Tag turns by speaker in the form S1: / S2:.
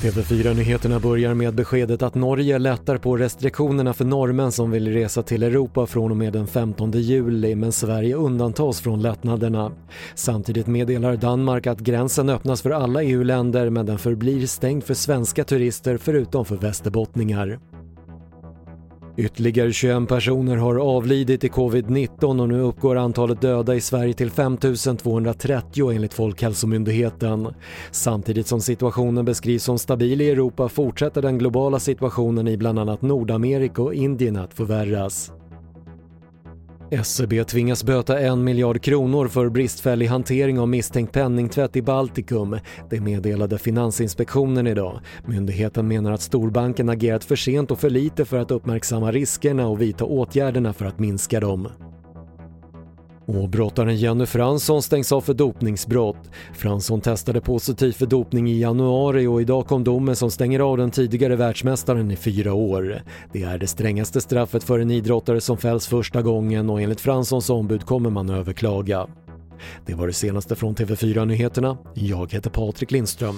S1: TV4-nyheterna börjar med beskedet att Norge lättar på restriktionerna för norrmän som vill resa till Europa från och med den 15 juli men Sverige undantas från lättnaderna. Samtidigt meddelar Danmark att gränsen öppnas för alla EU-länder men den förblir stängd för svenska turister förutom för västerbottningar. Ytterligare 21 personer har avlidit i covid-19 och nu uppgår antalet döda i Sverige till 5 230 enligt Folkhälsomyndigheten. Samtidigt som situationen beskrivs som stabil i Europa fortsätter den globala situationen i bland annat Nordamerika och Indien att förvärras. SEB tvingas böta en miljard kronor för bristfällig hantering av misstänkt penningtvätt i Baltikum. Det meddelade Finansinspektionen idag. Myndigheten menar att storbanken agerat för sent och för lite för att uppmärksamma riskerna och vidta åtgärderna för att minska dem. Och brottaren Jenny Fransson stängs av för dopningsbrott. Fransson testade positivt för dopning i januari och idag kom domen som stänger av den tidigare världsmästaren i fyra år. Det är det strängaste straffet för en idrottare som fälls första gången och enligt Franssons ombud kommer man överklaga. Det var det senaste från TV4 Nyheterna. Jag heter Patrik Lindström.